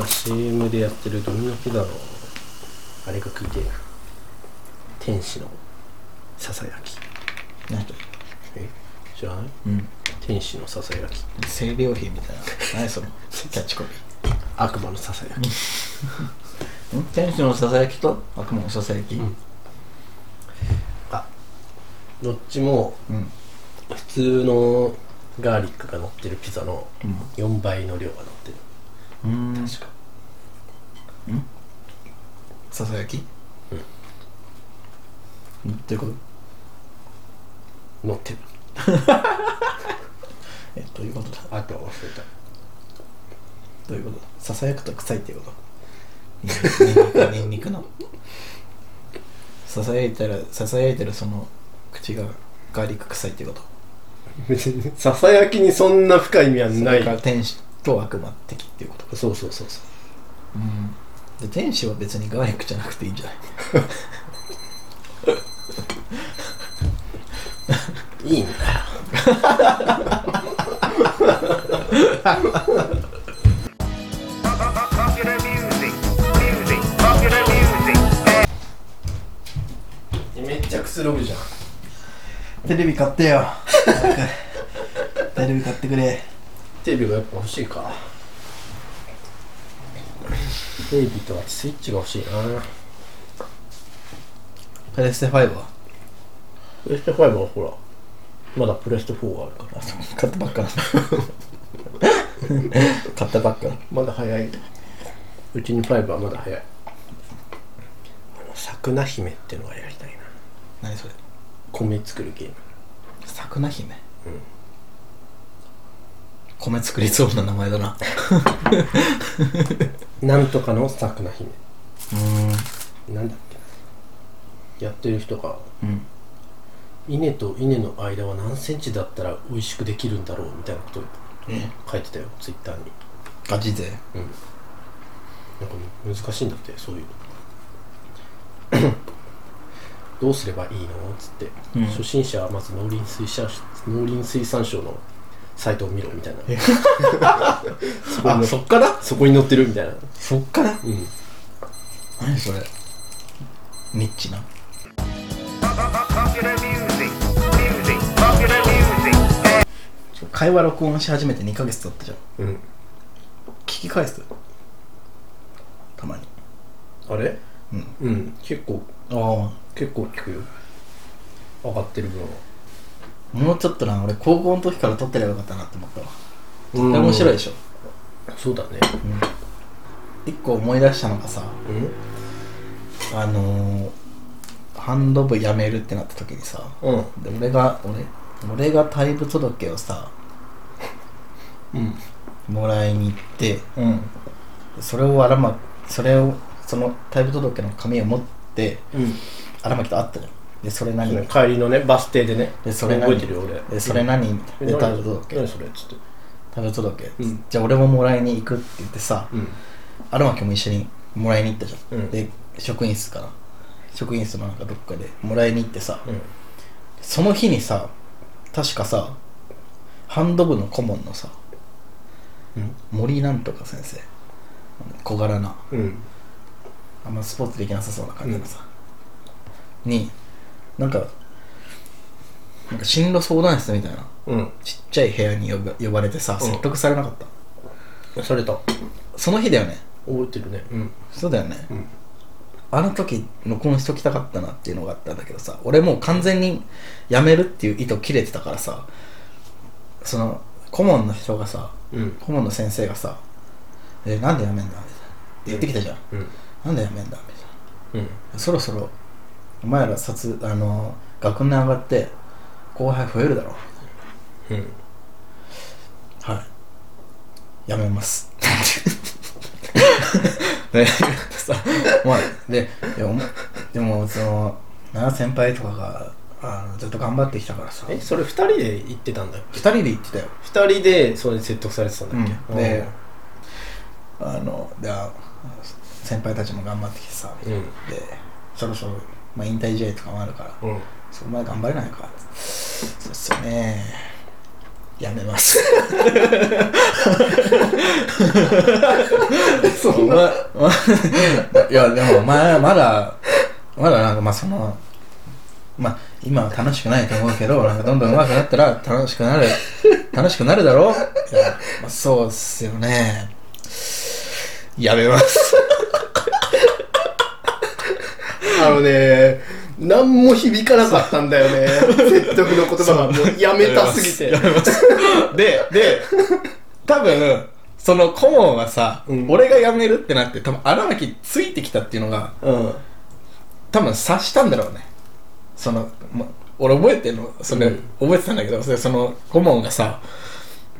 今 CM でやってるドミノピザのあれが食いてえな天使のささやき。何とえ？知らない？うん。天使のささやき。清涼品みたいな。何その キャッチコピ悪魔のささやき。天使のささやきと悪魔のささやき？うん。あどっちもうん。普通のガーリックが乗ってるピザのうん。4倍の量が乗ってるうん。確かささやき？うん。どういうこと？乗ってる。えどういうことだ？あとは忘れた。どういうこと？ささやくと臭いっていうこと？にんにく。にんにくの？ささやいたらささやいてるその口がガーリック臭いっていうこと？別にささやきにそんな深い意味はなそれいから天使と悪魔的っていうことそうそうそうそう。うん。で天使は別にガーリックじゃなくていいんじゃない？いいんだよ.めっちゃくつろぐじゃん。テレビ買ってよ。テレビ買ってくれテレビがやっぱ欲しいか。テレビとはスイッチが欲しいな。プレステ5は？プレステ5はほらまだプレステ4があるから。買ったばっかな 買ったばっかなまだ早い。うちに5はまだ早い。さくな姫ってのがやりたいな。何それ？米作るゲーム。さくな姫米作りそうな名前だな。なんとかのさくな姫。うなんだっけ。やってる人が。んうん。稲と稲の間は何センチだったら美味しくできるんだろうみたいなことえ？書いてたよツイッターに。ガチ勢うん。なんか難しいんだってそういうの。どうすればいいの？っつって、うん。初心者はまず農林水産農林水産省のサイトを見ろみたいな。そこにあそっから？そこに載ってるみたいな。そっから？うん。何それ？ニッチな.会話録音し始めて2ヶ月経ったじゃん。うん。聞き返す？たまに。あれ？うん。うん。結構。あ結構聞くよ。上がってる分はあもうちょっとな俺高校の時から撮ってればよかったなって思ったわ。絶対面白いでしょ。そうだね。一個思い出したのがさうんあのー、ハンド部辞めるってなった時にさうん。で俺が俺俺が退部届をさうん。もらいに行ってうん。それを荒牧それをその退部届の紙を持ってうん。荒牧と会ったじゃんでそれ何？帰りのねバス停でねでそれ何？覚えてるよ俺。でそれ何？で何退部届何？それっつって。退部届、うん。じゃあ俺ももらいに行くって言ってさうん。荒牧も一緒にもらいに行ったじゃん、うん。で職員室かな職員室のなんかどっかでもらいに行ってさ、うん。その日にさ確かさハンド部の顧問のさ森なんとか先生。小柄な。うん。あんまスポーツできなさそうな感じのさ、になんかなんか進路相談室みたいな。うん。ちっちゃい部屋に呼ば呼ばれてさ説得されなかった、された。その日だよね。覚えてるね。うん。そうだよね、ん。あの時録音しときたかったなっていうのがあったんだけどさ俺もう完全に辞めるっていう意図切れてたからさその顧問の人がさうん。顧問の先生がさ「えなんで辞めんだ?」みたいな。って言ってきたじゃん、うん。なんで辞めんだみたいうん。なそろそろお前ら卒あの学年上がって後輩増えるだろ。うん。はい。辞めます。でさまあでもそのな先輩とかがあのずっと頑張ってきたからさ。えそれ二人で行ってたんだっけ？二人で行ってたよ。二人でそれで説得されてたんだっけ、うん。であのであ先輩たちも頑張ってきてさ、うん。でそろそろ、まあ、引退試合とかもあるから、うん。そこまで頑張れないか。そうっすよね。やめます。そうままいやでもまあまだまだなんかまあそのまあ今は楽しくないと思うけどなんかどんどん上手くなったら楽しくなる楽しくなるだろう？いや、まあ、そうっすよね。やめますあのね何も響かなかったんだよね。説得の言葉が。もうやめたすぎて。でで多分その顧問はさ、うん。俺が辞めるってなって多分荒牧ついてきたっていうのがうん。多分察したんだろうね。その、ま、俺覚えてんの？それ、うん。覚えてたんだけどそれその顧問がさ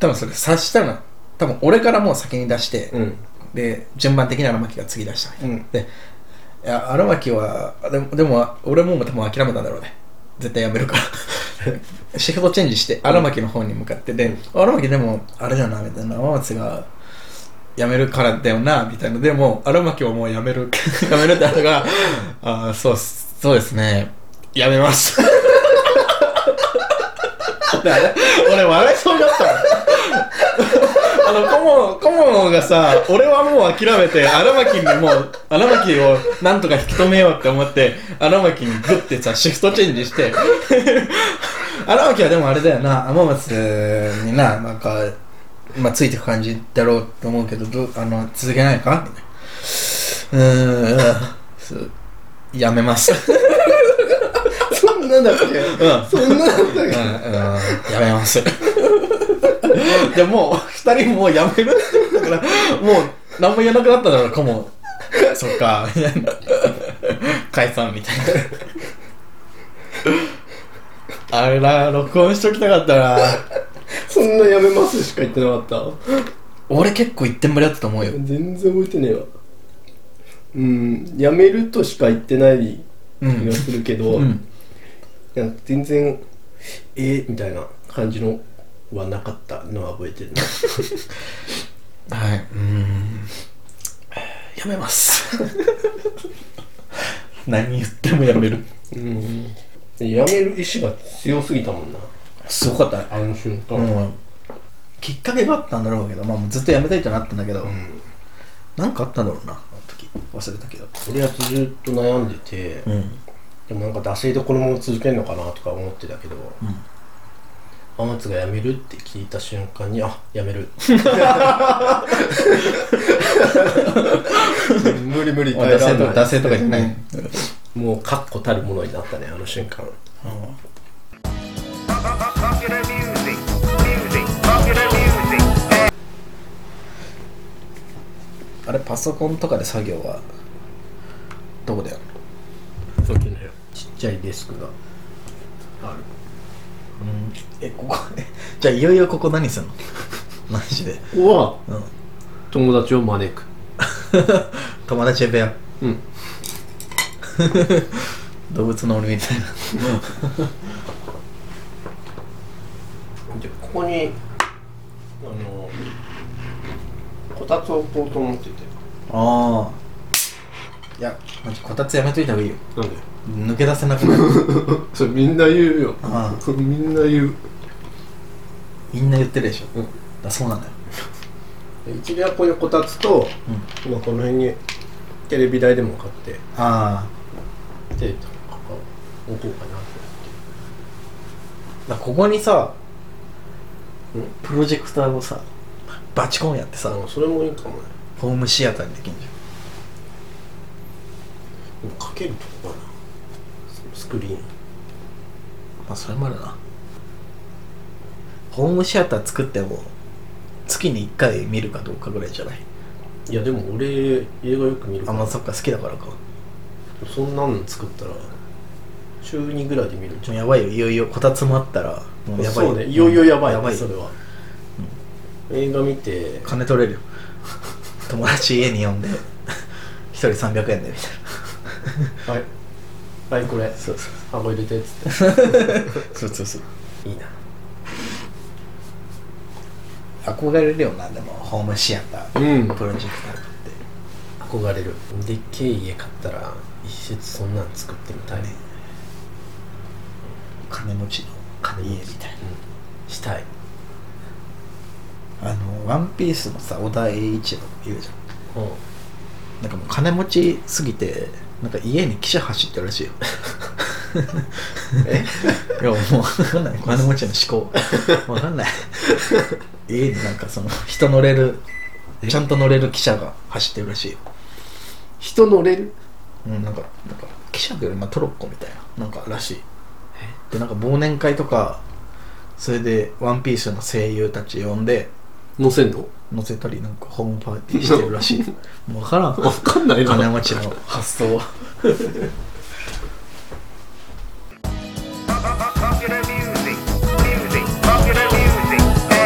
多分それ察したの。多分俺からもう先に出して、うん。で順番的に荒牧が次出したみたいな、うん。でいや荒牧はでもでも俺も多分諦めたんだろうね。絶対やめるから。シフトチェンジして荒牧の方に向かって。で荒牧でもあれだよなみたいな。天松が辞めるからだよなみたいな。でも荒牧はもう辞める 辞めるってあったからああそうそうですね。辞めます。俺笑いそうになったあの顧問顧問がさ俺はもう諦めて荒牧にもう荒牧をなんとか引き止めようって思って荒牧にグッてさシフトチェンジして 荒牧はでもあれだよな天松にななんか、まあ、ついてく感じだろうと思うけどどうあの続けないか？うーんやめます。そんなだっけ？うん。そんなだったっうん、うん、やめます。でもう、二人もうやめるだから、もう、何も言えなくなっただろう、かも。そっか、みたいな。解散みたいな。あれな、録音しときたかったな。けそんなやめますしか言ってなかった？俺結構一点張りだったと思うよ。全然覚えてねえわうんやめるとしか言ってないうん気が。するけど、うん。いや全然えー、みたいな感じのはなかったのは覚えてるな はい。うーん。やめます。何言ってもやめる。うんやめる意志が強すぎたもんなすごかったね。あの瞬間うん、きっかけがあったんだろうけど、まあ、ずっとやめたいってなったんだけど、うんなんかあったんだろうなあの時忘れたけど俺はずっと悩んでて、うんでもなんか惰性でこのまま続けるのかなとか思ってたけどうん天津が辞めるって聞いた瞬間にあ辞める。無理無理惰性とか惰性とかじゃない、うん。もう確固たるものになったねあの瞬間.あれパソコンとかで作業はどこでやるそっちの部屋ちっちゃいデスクが。あるうん。えここ じゃあいよいよここ何すんの？マジで。ここはうん。友達を招く。友達部屋うん。動物の俺みたいな。でここにあのこたつを置こうと思ってて。ああいやマジこたつやめといた方がいいよ。なんで？抜け出せなくなる。それみんな言うよ。ああみんな言う。みんな言ってるでしょ、うん。だそうなんだよ。一部屋ここにこたつと、うん。まあ、この辺にテレビ台でも買ってあで置こうかなあだここにさうん？プロジェクターをさバチコンやってさ、とうんそれもいいかもね。ホームシアターにできんじでもかけるとこかなスクリーン。まあそれもあるな。ホームシアター作っても月に1回見るかどうかぐらいじゃない？いやでも俺映画よく見るあまあそっか好きだからか。もそんなの作ったら週2ぐらいで見るんじゃうんやばいよ。いよいよこたつもあったらもうやばいそうね。いよいよやばい,、やばい。それは、映画見て。金取れるよ。友達家に呼んで一人300円でみたいはいはいこれ。なそうそう。箱入れてっつっ そうそうそう。ていいな。憧れるよなでもホームシアター。うん。プロジェクターって。憧れる。でっけえ家買ったら一室そんなん作ってみたいね。金持ちの金家みたいしたい。なあのワンピースのさ小田栄一郎いるじゃん。うんなんかもう金持ちすぎてなんか家に汽車走ってるらしいよ。え？いやもう分かんない。金持ちの思考。分かんない。家になんかその人乗れるちゃんと乗れる汽車が走ってるらしいよ。人乗れる？うんなんかなんか汽車よりまあトロッコみたいな。なんからしい。でなんか忘年会とかそれで「ワンピースの声優たち呼んで乗せんの？乗せたりなんかホームパーティーしてるらしい。もう分からん。わかんないな。金持ちの発想は